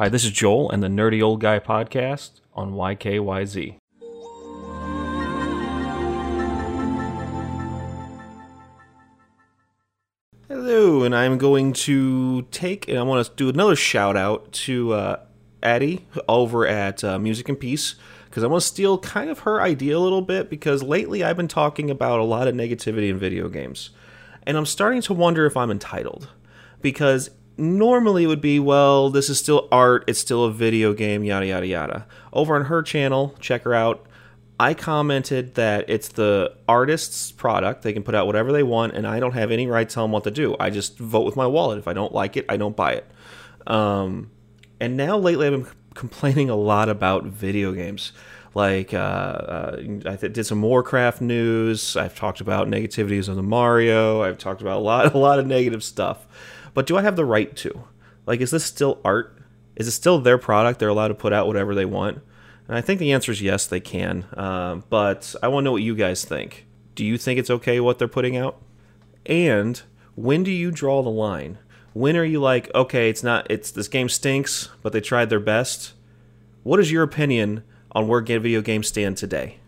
Hi, this is Joel and the Nerdy Old Guy podcast on YKYZ. Hello, and I'm going to take and I want to do another shout out to uh, Addie over at uh, Music and Peace because I want to steal kind of her idea a little bit because lately I've been talking about a lot of negativity in video games, and I'm starting to wonder if I'm entitled because normally it would be well this is still art it's still a video game yada yada yada. Over on her channel check her out i commented that it's the artist's product they can put out whatever they want and i don't have any right to tell them what to do. I just vote with my wallet. If i don't like it i don't buy it. Um, and now lately i've been complaining a lot about video games like uh, uh, I did some Warcraft news. I've talked about negativities of the Mario. I've talked about a lot, a lot of negative stuff. But do I have the right to? Like, is this still art? Is it still their product? They're allowed to put out whatever they want? And I think the answer is yes, they can. Um, but I want to know what you guys think. Do you think it's okay what they're putting out? And when do you draw the line? When are you like, okay, it's not, it's this game stinks, but they tried their best? What is your opinion on where video games stand today?